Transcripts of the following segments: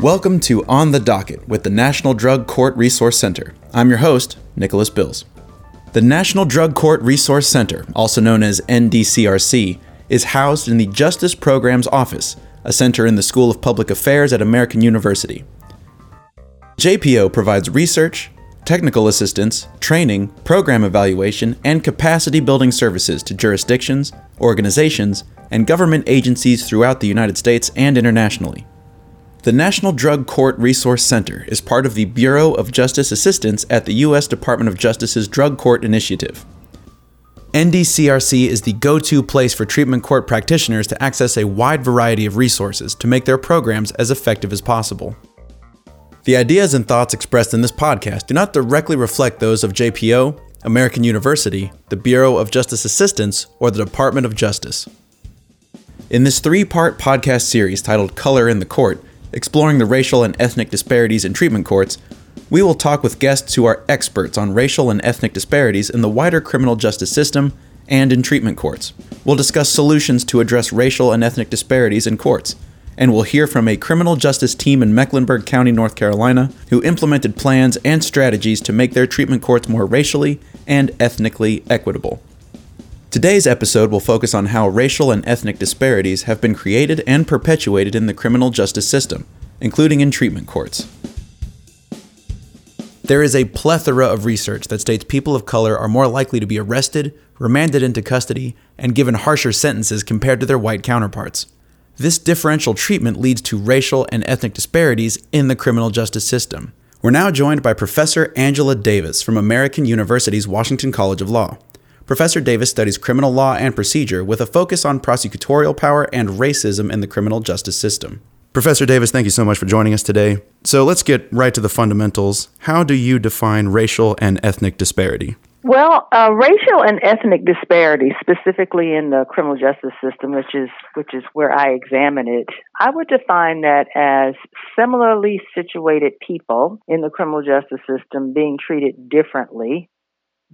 Welcome to On the Docket with the National Drug Court Resource Center. I'm your host, Nicholas Bills. The National Drug Court Resource Center, also known as NDCRC, is housed in the Justice Programs Office, a center in the School of Public Affairs at American University. JPO provides research, technical assistance, training, program evaluation, and capacity building services to jurisdictions, organizations, and government agencies throughout the United States and internationally. The National Drug Court Resource Center is part of the Bureau of Justice Assistance at the U.S. Department of Justice's Drug Court Initiative. NDCRC is the go to place for treatment court practitioners to access a wide variety of resources to make their programs as effective as possible. The ideas and thoughts expressed in this podcast do not directly reflect those of JPO, American University, the Bureau of Justice Assistance, or the Department of Justice. In this three part podcast series titled Color in the Court, exploring the racial and ethnic disparities in treatment courts, we will talk with guests who are experts on racial and ethnic disparities in the wider criminal justice system and in treatment courts. We'll discuss solutions to address racial and ethnic disparities in courts, and we'll hear from a criminal justice team in Mecklenburg County, North Carolina, who implemented plans and strategies to make their treatment courts more racially and ethnically equitable. Today's episode will focus on how racial and ethnic disparities have been created and perpetuated in the criminal justice system, including in treatment courts. There is a plethora of research that states people of color are more likely to be arrested, remanded into custody, and given harsher sentences compared to their white counterparts. This differential treatment leads to racial and ethnic disparities in the criminal justice system. We're now joined by Professor Angela Davis from American University's Washington College of Law. Professor Davis studies criminal law and procedure with a focus on prosecutorial power and racism in the criminal justice system. Professor Davis, thank you so much for joining us today. So let's get right to the fundamentals. How do you define racial and ethnic disparity? Well, uh, racial and ethnic disparity, specifically in the criminal justice system, which is which is where I examine it, I would define that as similarly situated people in the criminal justice system being treated differently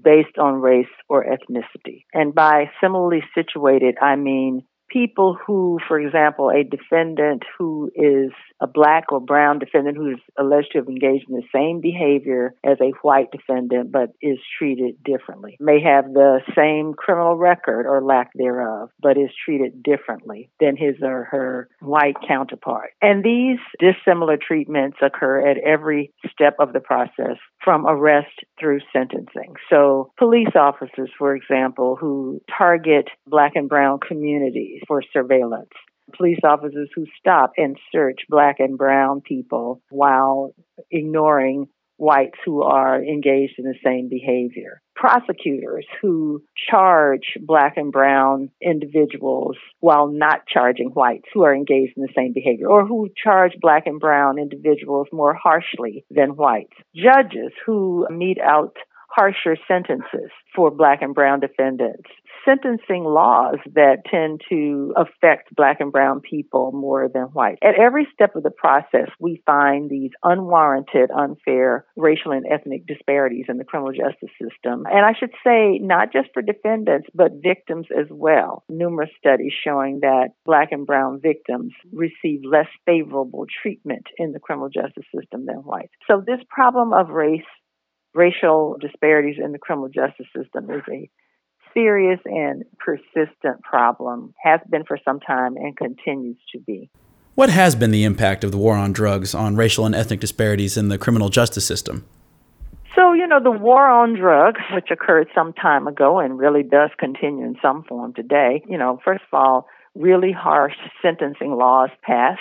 based on race or ethnicity. And by similarly situated, I mean people who, for example, a defendant who is a black or brown defendant who is alleged to have engaged in the same behavior as a white defendant but is treated differently, may have the same criminal record or lack thereof, but is treated differently than his or her white counterpart. And these dissimilar treatments occur at every step of the process from arrest through sentencing. So police officers, for example, who target black and brown communities for surveillance. Police officers who stop and search black and brown people while ignoring whites who are engaged in the same behavior. Prosecutors who charge black and brown individuals while not charging whites who are engaged in the same behavior, or who charge black and brown individuals more harshly than whites. Judges who mete out harsher sentences for black and brown defendants sentencing laws that tend to affect black and brown people more than white. At every step of the process, we find these unwarranted, unfair racial and ethnic disparities in the criminal justice system. And I should say, not just for defendants, but victims as well. Numerous studies showing that black and brown victims receive less favorable treatment in the criminal justice system than whites. So this problem of race racial disparities in the criminal justice system is a serious and persistent problem, has been for some time, and continues to be. What has been the impact of the war on drugs on racial and ethnic disparities in the criminal justice system? So, you know, the war on drugs, which occurred some time ago and really does continue in some form today, you know, first of all, really harsh sentencing laws passed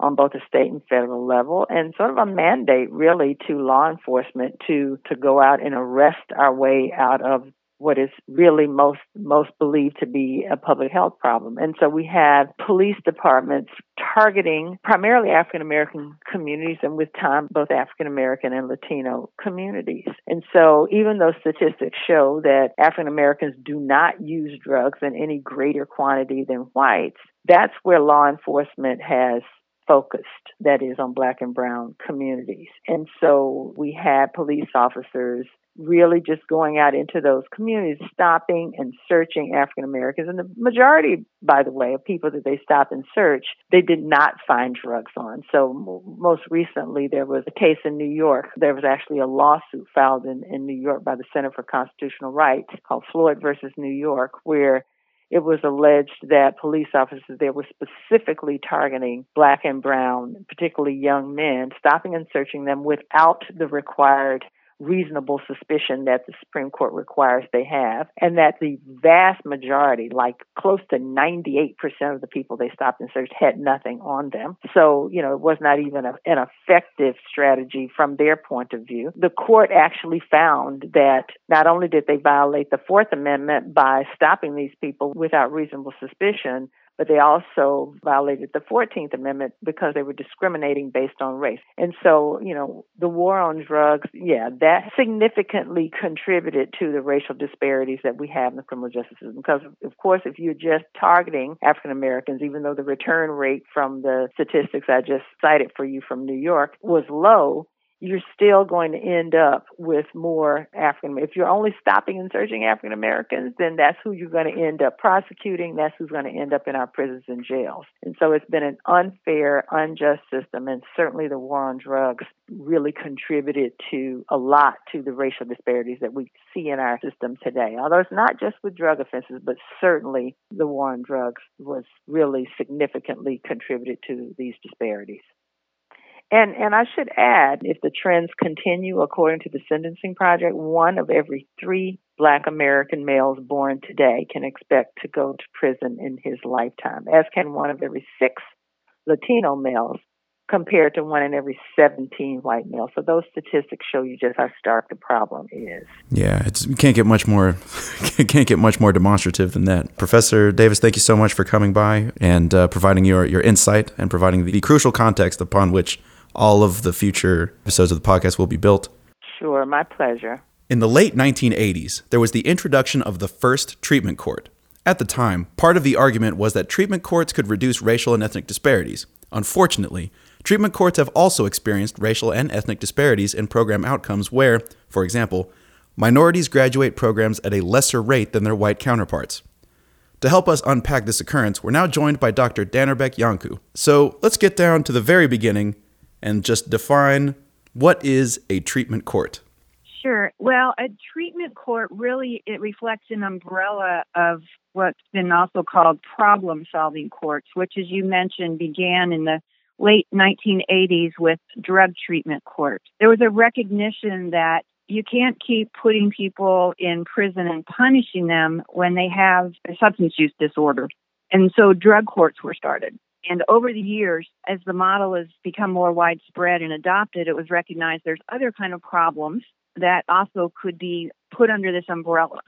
on both the state and federal level and sort of a mandate really to law enforcement to to go out and arrest our way out of what is really most most believed to be a public health problem. And so we have police departments targeting primarily African American communities and with time both African American and Latino communities. And so even though statistics show that African Americans do not use drugs in any greater quantity than whites, that's where law enforcement has focused, that is, on black and brown communities. And so we had police officers really just going out into those communities, stopping and searching African Americans. And the majority, by the way, of people that they stop and search, they did not find drugs on. So most recently, there was a case in New York. There was actually a lawsuit filed in, in New York by the Center for Constitutional Rights called Floyd versus New York, where it was alleged that police officers there were specifically targeting black and brown, particularly young men, stopping and searching them without the required reasonable suspicion that the Supreme Court requires they have, and that the vast majority, like close to 98% of the people they stopped and searched, had nothing on them. So, you know, it was not even a, an effective strategy from their point of view. The court actually found that not only did they violate the Fourth Amendment by stopping these people without reasonable suspicion, but they also violated the 14th Amendment because they were discriminating based on race. And so, you know, the war on drugs, yeah, that significantly contributed to the racial disparities that we have in the criminal justice system. Because, of course, if you're just targeting African Americans, even though the return rate from the statistics I just cited for you from New York was low, you're still going to end up with more African. If you're only stopping and searching African Americans, then that's who you're going to end up prosecuting. That's who's going to end up in our prisons and jails. And so it's been an unfair, unjust system, and certainly the war on drugs really contributed to a lot to the racial disparities that we see in our system today. Although it's not just with drug offenses, but certainly the war on drugs was really significantly contributed to these disparities. And and I should add, if the trends continue according to the Sentencing Project, one of every three Black American males born today can expect to go to prison in his lifetime, as can one of every six Latino males compared to one in every 17 white males. So those statistics show you just how stark the problem is. Yeah, it's you can't get much more can't get much more demonstrative than that. Professor Davis, thank you so much for coming by and uh, providing your your insight and providing the crucial context upon which all of the future episodes of the podcast will be built. Sure, my pleasure. In the late 1980s, there was the introduction of the first treatment court. At the time, part of the argument was that treatment courts could reduce racial and ethnic disparities. Unfortunately, treatment courts have also experienced racial and ethnic disparities in program outcomes where, for example, minorities graduate programs at a lesser rate than their white counterparts. To help us unpack this occurrence, we're now joined by Dr. Danerbek Yanku. So let's get down to the very beginning and just define what is a treatment court? Sure. Well, a treatment court really it reflects an umbrella of what's been also called problem solving courts, which as you mentioned began in the late 1980s with drug treatment courts. There was a recognition that you can't keep putting people in prison and punishing them when they have a substance use disorder. And so drug courts were started. And over the years, as the model has become more widespread and adopted, it was recognized there's other kind of problems that also could be put under this umbrella.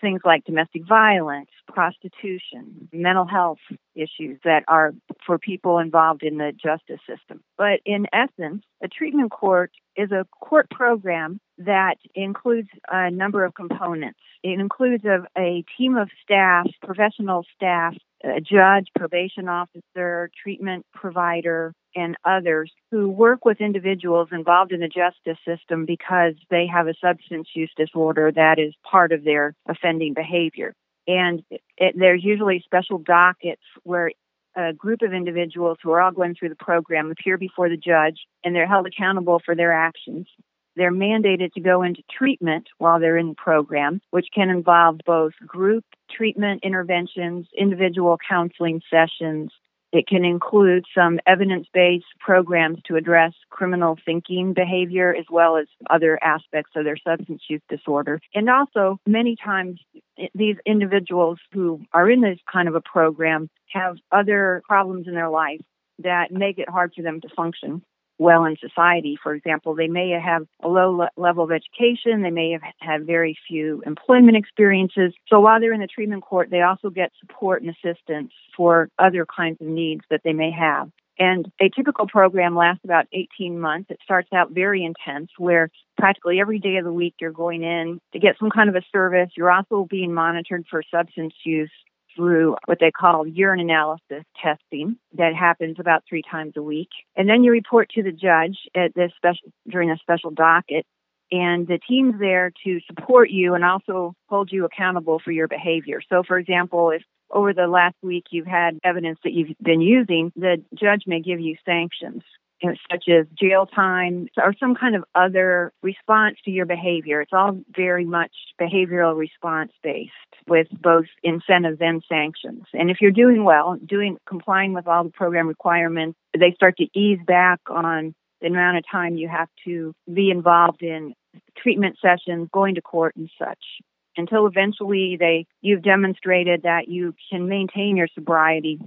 Things like domestic violence, prostitution, mental health issues that are for people involved in the justice system. But in essence, a treatment court is a court program that includes a number of components. It includes a, a team of staff, professional staff a judge, probation officer, treatment provider, and others who work with individuals involved in the justice system because they have a substance use disorder that is part of their offending behavior. And it, there's usually special dockets where a group of individuals who are all going through the program appear before the judge and they're held accountable for their actions. They're mandated to go into treatment while they're in the program, which can involve both group treatment interventions, individual counseling sessions. It can include some evidence based programs to address criminal thinking behavior as well as other aspects of their substance use disorder. And also, many times, these individuals who are in this kind of a program have other problems in their life that make it hard for them to function well in society. For example, they may have a low le- level of education, they may have had very few employment experiences. So while they're in the treatment court, they also get support and assistance for other kinds of needs that they may have. And a typical program lasts about 18 months. It starts out very intense, where practically every day of the week you're going in to get some kind of a service. You're also being monitored for substance use through what they call urine analysis testing that happens about three times a week. And then you report to the judge at this special during a special docket and the team's there to support you and also hold you accountable for your behavior. So, for example, if over the last week you've had evidence that you've been using, the judge may give you sanctions. You know, such as jail time or some kind of other response to your behavior. It's all very much behavioral response based with both incentives and sanctions. And if you're doing well, doing complying with all the program requirements, they start to ease back on the amount of time you have to be involved in treatment sessions, going to court and such. Until eventually they you've demonstrated that you can maintain your sobriety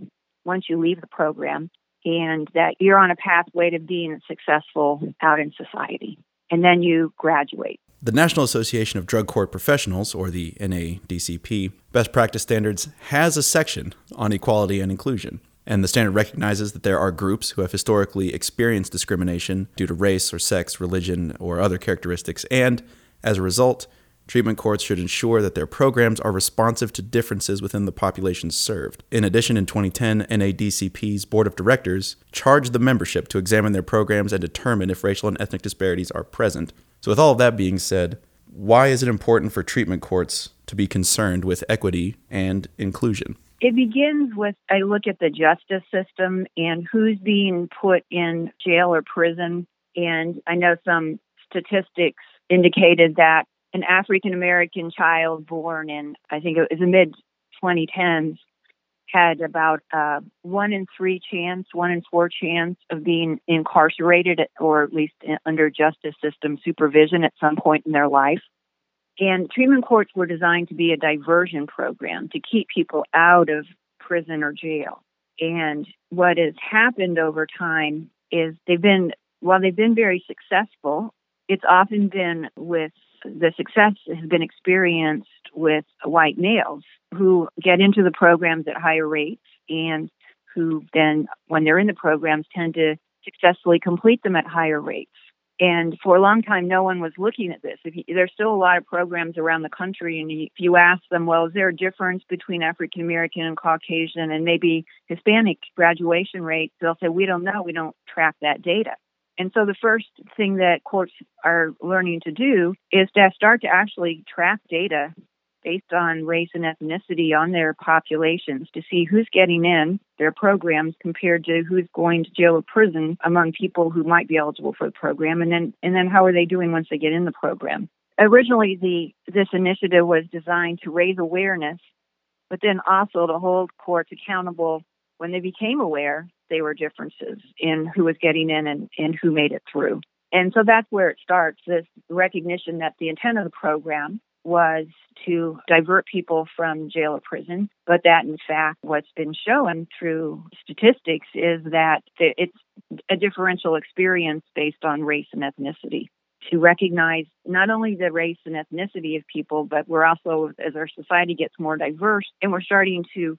once you leave the program and that you're on a pathway to being successful out in society. And then you graduate. The National Association of Drug Court Professionals, or the NADCP, Best Practice Standards has a section on equality and inclusion. And the standard recognizes that there are groups who have historically experienced discrimination due to race or sex, religion, or other characteristics, and as a result, treatment courts should ensure that their programs are responsive to differences within the populations served. In addition, in 2010, NADCP's Board of Directors charged the membership to examine their programs and determine if racial and ethnic disparities are present. So, with all of that being said, why is it important for treatment courts to be concerned with equity and inclusion? It begins with a look at the justice system and who's being put in jail or prison. And I know some statistics indicated that an African American child born in, I think it was the mid 2010s, had about uh, one in three chance, one in four chance of being incarcerated or at least under justice system supervision at some point in their life. And treatment courts were designed to be a diversion program to keep people out of prison or jail. And what has happened over time is they've been, while they've been very successful, it's often been with the success has been experienced with white males who get into the programs at higher rates and who then, when they're in the programs, tend to successfully complete them at higher rates. And for a long time, no one was looking at this. You, there's still a lot of programs around the country, and if you ask them, well, is there a difference between African American and Caucasian and maybe Hispanic graduation rates? They'll say, we don't know. We don't track that data. And so the first thing that courts are learning to do is to start to actually track data based on race and ethnicity on their populations to see who's getting in their programs compared to who's going to jail or prison among people who might be eligible for the program and then and then how are they doing once they get in the program. Originally the this initiative was designed to raise awareness but then also to hold courts accountable when they became aware there were differences in who was getting in and, and who made it through. And so that's where it starts this recognition that the intent of the program was to divert people from jail or prison, but that in fact what's been shown through statistics is that it's a differential experience based on race and ethnicity. To recognize not only the race and ethnicity of people, but we're also, as our society gets more diverse, and we're starting to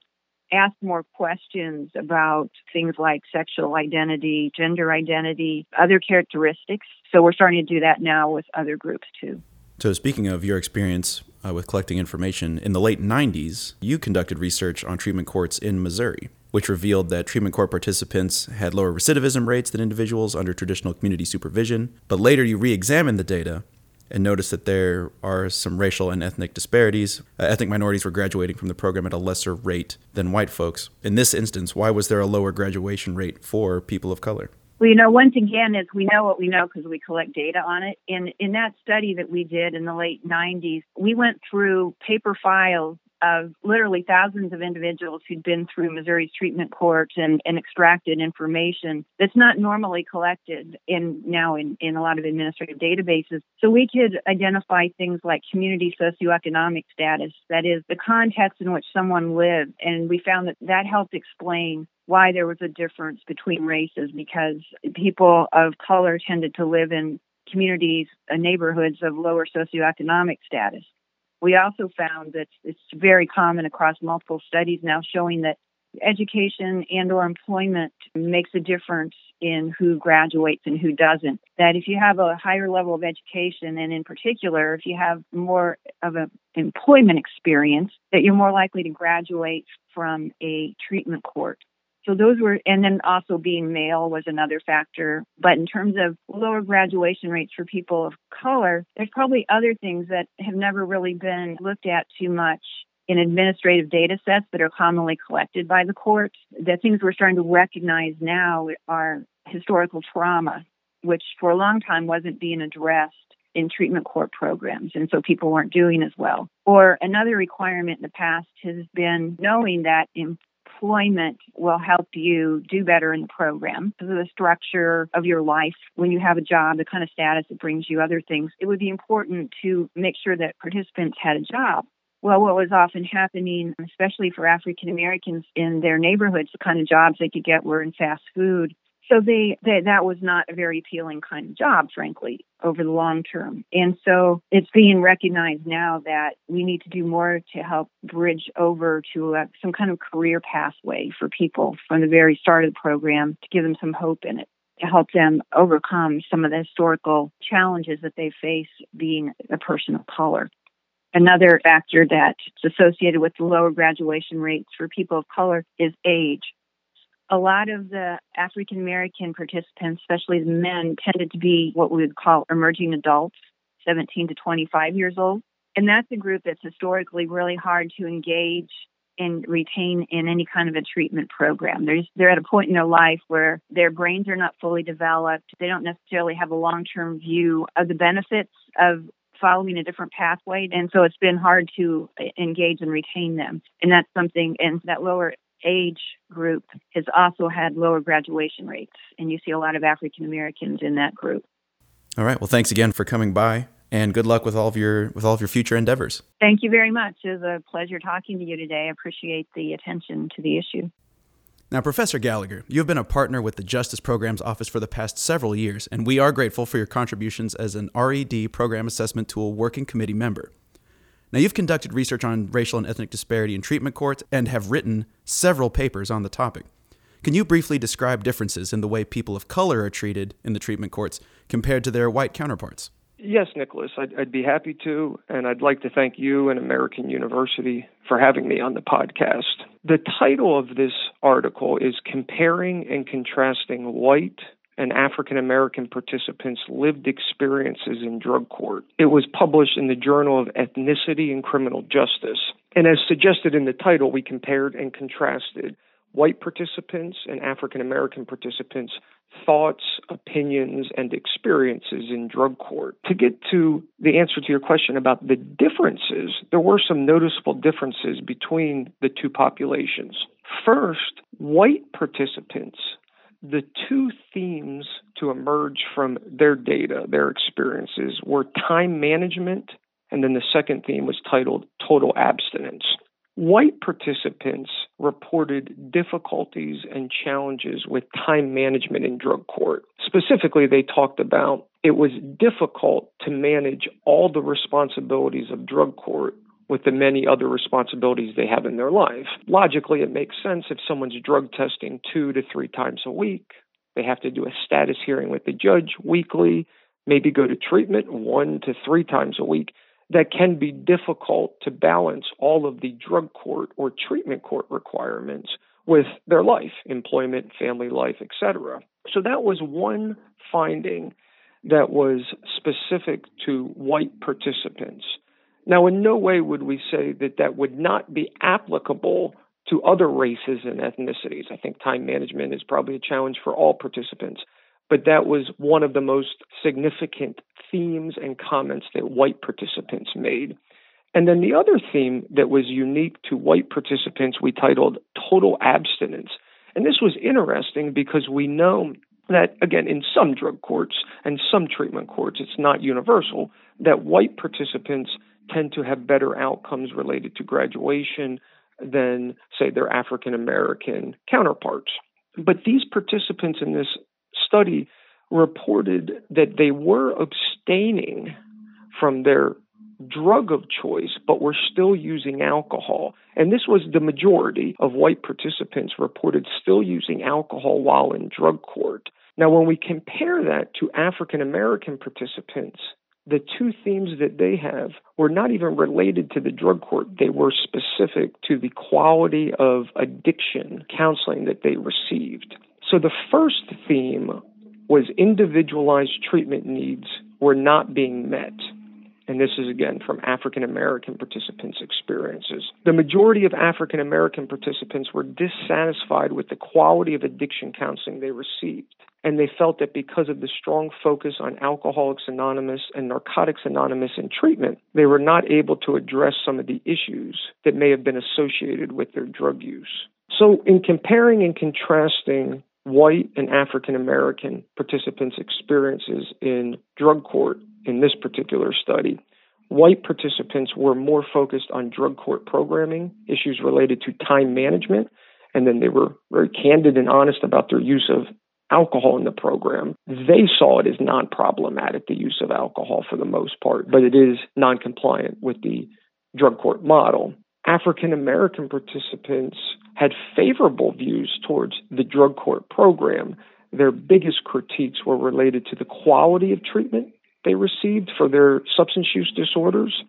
ask more questions about things like sexual identity, gender identity, other characteristics. So we're starting to do that now with other groups too. So, speaking of your experience uh, with collecting information, in the late 90s, you conducted research on treatment courts in Missouri, which revealed that treatment court participants had lower recidivism rates than individuals under traditional community supervision. But later, you re examined the data and noticed that there are some racial and ethnic disparities. Uh, ethnic minorities were graduating from the program at a lesser rate than white folks. In this instance, why was there a lower graduation rate for people of color? Well, you know, once again, is we know what we know because we collect data on it. In in that study that we did in the late 90s, we went through paper files of literally thousands of individuals who'd been through Missouri's treatment court and, and extracted information that's not normally collected in now in, in a lot of administrative databases. So we could identify things like community socioeconomic status, that is the context in which someone lived. And we found that that helped explain why there was a difference between races because people of color tended to live in communities, uh, neighborhoods of lower socioeconomic status. We also found that it's very common across multiple studies now showing that education and or employment makes a difference in who graduates and who doesn't. That if you have a higher level of education and in particular if you have more of an employment experience that you're more likely to graduate from a treatment court So those were, and then also being male was another factor. But in terms of lower graduation rates for people of color, there's probably other things that have never really been looked at too much in administrative data sets that are commonly collected by the courts. The things we're starting to recognize now are historical trauma, which for a long time wasn't being addressed in treatment court programs, and so people weren't doing as well. Or another requirement in the past has been knowing that employment will help you do better in the program because of the structure of your life. When you have a job, the kind of status it brings you other things, it would be important to make sure that participants had a job. Well, what was often happening, especially for African Americans in their neighborhoods, the kind of jobs they could get were in fast food so they, they, that was not a very appealing kind of job, frankly, over the long term. And so it's being recognized now that we need to do more to help bridge over to a, some kind of career pathway for people from the very start of the program to give them some hope in it to help them overcome some of the historical challenges that they face being a person of color. Another factor that's associated with the lower graduation rates for people of color is age a lot of the African American participants, especially the men, tended to be what we would call emerging adults, 17 to 25 years old. And that's a group that's historically really hard to engage and retain in any kind of a treatment program. They're, just, they're at a point in their life where their brains are not fully developed. They don't necessarily have a long term view of the benefits of following a different pathway. And so it's been hard to eh, engage and retain them. And that's something, and that lower age group has also had lower graduation rates, and you see a lot of African Americans in that group. All right. Well, thanks again for coming by, and good luck with all of your with all of your future endeavors. Thank you very much. It was a pleasure talking to you today. I appreciate the attention to the issue. Now, Professor Gallagher, you have been a partner with the Justice Programs Office for the past several years, and we are grateful for your contributions as an RED Program Assessment Tool Working Committee member. Now, you've conducted research on racial and ethnic disparity in treatment courts and have written several papers on the topic. Can you briefly describe differences in the way people of color are treated in the treatment courts compared to their white counterparts? Yes, Nicholas, I'd, I'd, be happy to. And I'd like to thank you and American University for having me on the podcast. The title of this article is Comparing and Contrasting White and African American participants' lived experiences in drug court. It was published in the Journal of Ethnicity and Criminal Justice. And as suggested in the title, we compared and contrasted white participants and African American participants' thoughts, opinions, and experiences in drug court. To get to the answer to your question about the differences, there were some noticeable differences between the two populations. First, white participants the two themes to emerge from their data, their experiences, were time management, and then the second theme was titled total abstinence. White participants reported difficulties and challenges with time management in drug court. Specifically, they talked about it was difficult to manage all the responsibilities of drug court with the many other responsibilities they have in their life. Logically, it makes sense if someone's drug testing two to three times a week, they have to do a status hearing with the judge weekly, maybe go to treatment one to three times a week. That can be difficult to balance all of the drug court or treatment court requirements with their life, employment, family life, etc. So that was one finding that was specific to white participants. Now, in no way would we say that that would not be applicable to other races and ethnicities. I think time management is probably a challenge for all participants, but that was one of the most significant themes and comments that white participants made. And then the other theme that was unique to white participants we titled total abstinence. And this was interesting because we know that, again, in some drug courts and some treatment courts, it's not universal, that white participants tend to have better outcomes related to graduation than, say, their African American counterparts. But these participants in this study reported that they were abstaining from their drug of choice, but were still using alcohol. And this was the majority of white participants reported still using alcohol while in drug court. Now, when we compare that to African American participants, the two themes that they have were not even related to the drug court. They were specific to the quality of addiction counseling that they received. So the first theme was individualized treatment needs were not being met. And this is again from African American participants' experiences. The majority of African American participants were dissatisfied with the quality of addiction counseling they received. And they felt that because of the strong focus on Alcoholics Anonymous and Narcotics Anonymous in treatment, they were not able to address some of the issues that may have been associated with their drug use. So, in comparing and contrasting white and African American participants' experiences in drug court in this particular study, white participants were more focused on drug court programming, issues related to time management, and then they were very candid and honest about their use of alcohol in the program. They saw it as non problematic, the use of alcohol for the most part, but it is non compliant with the drug court model. African American participants had favorable views towards the drug court program. Their biggest critiques were related to the quality of treatment they received for their substance use disorders,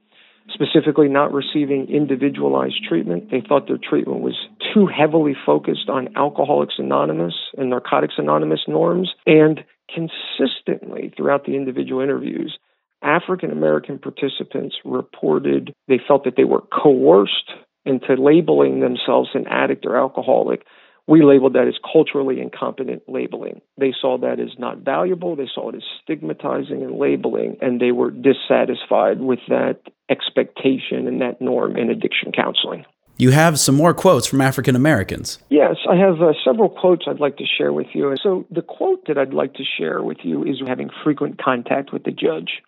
specifically not receiving individualized treatment. They thought their treatment was too heavily focused on Alcoholics Anonymous and Narcotics Anonymous norms, and consistently throughout the individual interviews, African American participants reported they felt that they were coerced into labeling themselves an addict or alcoholic. We labeled that as culturally incompetent labeling. They saw that as not valuable, they saw it as stigmatizing and labeling, and they were dissatisfied with that expectation and that norm in addiction counseling. You have some more quotes from African Americans. Yes, I have uh, several quotes I'd like to share with you. So, the quote that I'd like to share with you is having frequent contact with the judge.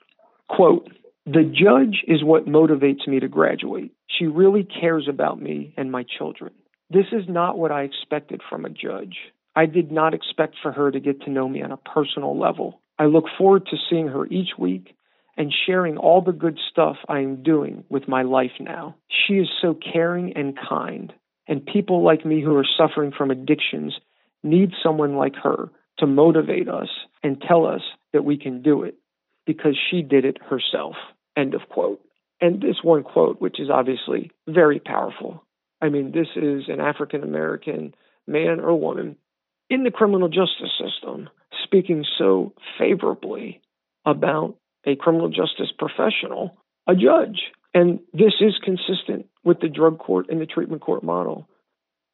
Quote, the judge is what motivates me to graduate. She really cares about me and my children. This is not what I expected from a judge. I did not expect for her to get to know me on a personal level. I look forward to seeing her each week and sharing all the good stuff I am doing with my life now. She is so caring and kind, and people like me who are suffering from addictions need someone like her to motivate us and tell us that we can do it because she did it herself. End of quote. And this one quote, which is obviously very powerful. I mean, this is an African American man or woman in the criminal justice system speaking so favorably about a criminal justice professional, a judge. And this is consistent with the drug court and the treatment court model,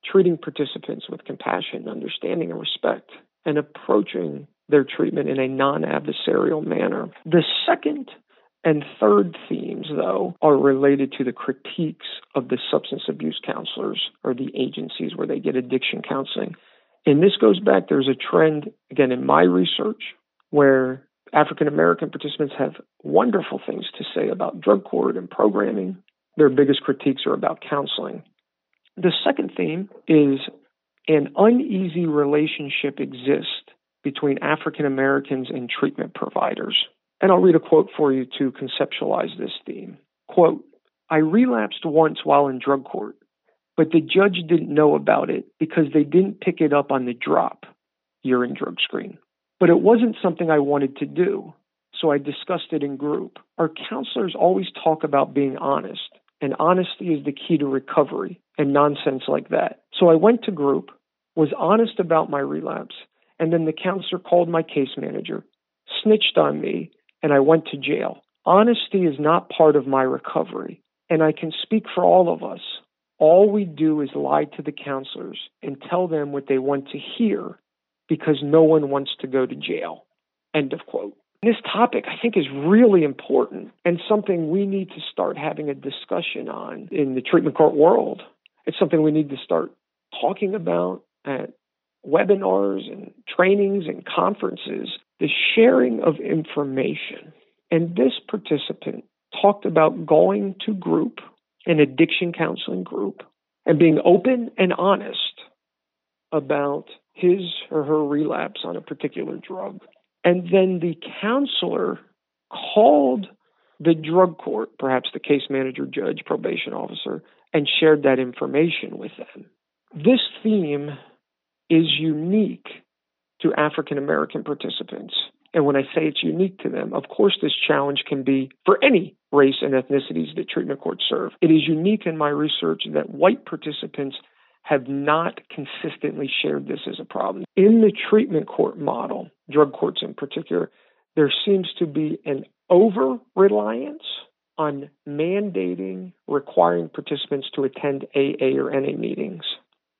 treating participants with compassion, understanding, and respect, and approaching their treatment in a non adversarial manner. The second and third themes, though, are related to the critiques of the substance abuse counselors or the agencies where they get addiction counseling. And this goes back, there's a trend, again, in my research, where African American participants have wonderful things to say about drug court and programming. Their biggest critiques are about counseling. The second theme is an uneasy relationship exists between African Americans and treatment providers. And I'll read a quote for you to conceptualize this theme. Quote, I relapsed once while in drug court, but the judge didn't know about it because they didn't pick it up on the drop urine drug screen. But it wasn't something I wanted to do, so I discussed it in group. Our counselors always talk about being honest, and honesty is the key to recovery and nonsense like that. So I went to group, was honest about my relapse, and then the counselor called my case manager, snitched on me, and I went to jail. Honesty is not part of my recovery, and I can speak for all of us. All we do is lie to the counselors and tell them what they want to hear because no one wants to go to jail. End of quote. This topic, I think, is really important and something we need to start having a discussion on in the treatment court world. It's something we need to start talking about at webinars and trainings and conferences the sharing of information. And this participant talked about going to group, an addiction counseling group, and being open and honest about his or her relapse on a particular drug. And then the counselor called the drug court, perhaps the case manager, judge, probation officer, and shared that information with them. This theme is unique to African American participants. And when I say it's unique to them, of course, this challenge can be for any race and ethnicities that treatment courts serve. It is unique in my research that white participants have not consistently shared this as a problem. In the treatment court model, drug courts in particular, there seems to be an over reliance on mandating, requiring participants to attend AA or NA meetings.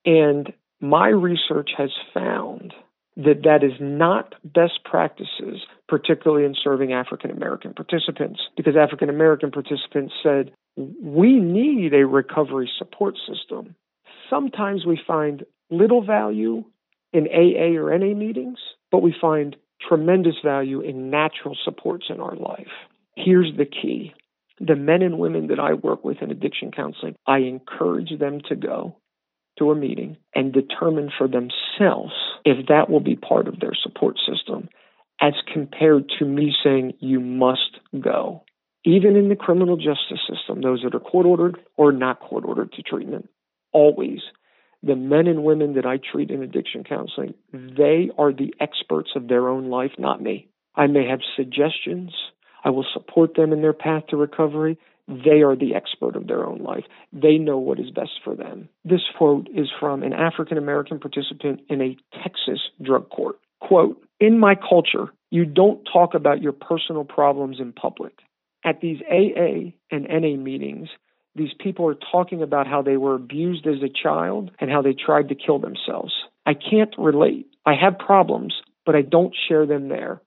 And my research has found that that is not best practices, particularly in serving African American participants, because African American participants said, we need a recovery support system. Sometimes we find little value in AA or NA meetings, but we find tremendous value in natural supports in our life. Here's the key the men and women that I work with in addiction counseling, I encourage them to go to a meeting and determine for themselves if that will be part of their support system, as compared to me saying, you must go. Even in the criminal justice system, those that are court ordered or not court ordered to treatment, always the men and women that I treat in addiction counseling, they are the experts of their own life, not me. I may have suggestions. I will support them in their path to recovery. They are the expert of their own life. They know what is best for them. This quote is from an African American participant in a Texas drug court. Quote, in my culture, you don't talk about your personal problems in public. At these AA and NA meetings, these people are talking about how they were abused as a child and how they tried to kill themselves. I can't relate. I have problems, but I don't share them there.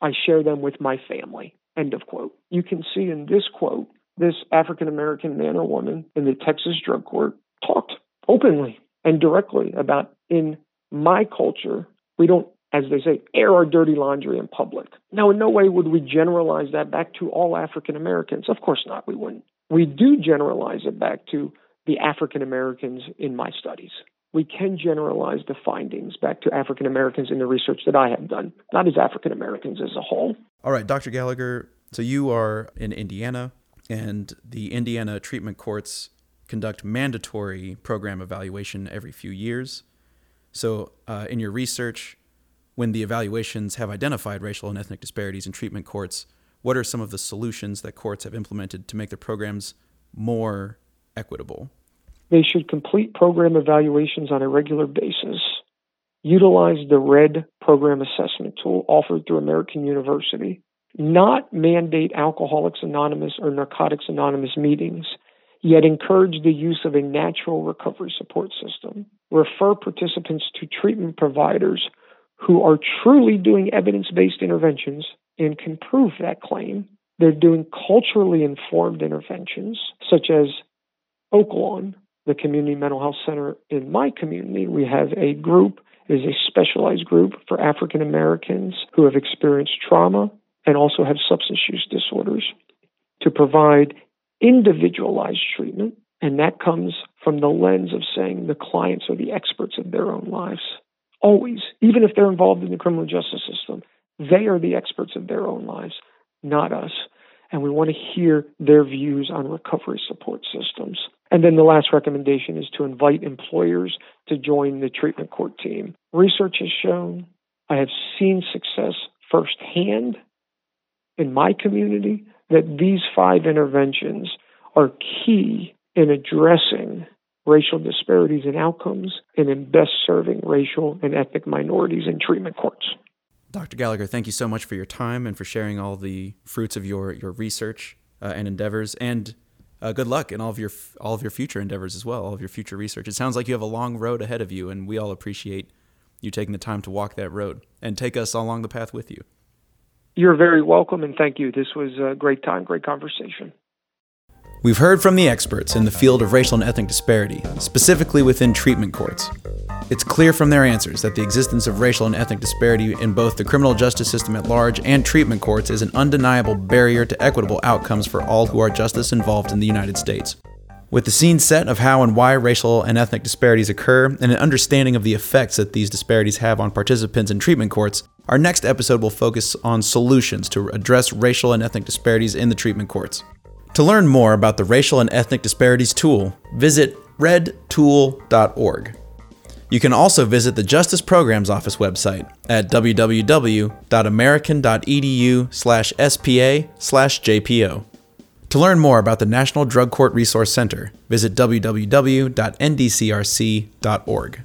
I share them with my family. End of quote. You can see in this quote this African American man or woman in the Texas drug court talked openly and directly about in my culture, we don't, as they say, air our dirty laundry in public. Now, in no way would we generalize that back to all African Americans. Of course not, we wouldn't. We do generalize it back to the African Americans in my studies. We can generalize the findings back to African Americans in the research that I have done, not as African Americans as a whole. All right, Dr. Gallagher. So you are in Indiana and the Indiana treatment courts conduct mandatory program evaluation every few years. So, uh, in your research, when the evaluations have identified racial and ethnic disparities in treatment courts, what are some of the solutions that courts have implemented to make their programs more equitable? They should complete program evaluations on a regular basis, utilize the RED program assessment tool offered through American University, not mandate Alcoholics Anonymous or Narcotics Anonymous meetings, yet encourage the use of a natural recovery support system. Refer participants to treatment providers who are truly doing evidence based interventions and can prove that claim. They're doing culturally informed interventions, such as Oaklawn, the community mental health center in my community. We have a group, it is a specialized group for African Americans who have experienced trauma and also have substance use disorders to provide individualized treatment. And that comes from the lens of saying the clients are the experts of their own lives. Always, even if they're involved in the criminal justice system, they are the experts of their own lives, not us. And we want to hear their views on recovery support systems. And then the last recommendation is to invite employers to join the treatment court team. Research has shown, I have seen success firsthand in my community that these five interventions are key in addressing racial disparities in outcomes and in best serving racial and ethnic minorities in treatment courts. Dr. Gallagher, thank you so much for your time and for sharing all the fruits of your, your research uh, and endeavors. And uh, good luck in all of your all of your future endeavors as well, all of your future research. It sounds like you have a long road ahead of you, and we all appreciate you taking the time to walk that road and take us along the path with you. You're very welcome and thank you. This was a great time, great conversation. We've heard from the experts in the field of racial and ethnic disparity, specifically within treatment courts. It's clear from their answers that the existence of racial and ethnic disparity in both the criminal justice system at large and treatment courts is an undeniable barrier to equitable outcomes for all who are justice involved in the United States. With the scene set of how and why racial and ethnic disparities occur and an understanding of the effects that these disparities have on participants in treatment courts, our next episode will focus on solutions to address racial and ethnic disparities in the treatment courts. To learn more about the Racial and Ethnic Disparities Tool, visit redtool.org. You can also visit the Justice Programs Office website at www.american.edu/spa/jpo. To learn more about the National Drug Court Resource Center, visit www.ndcrc.org.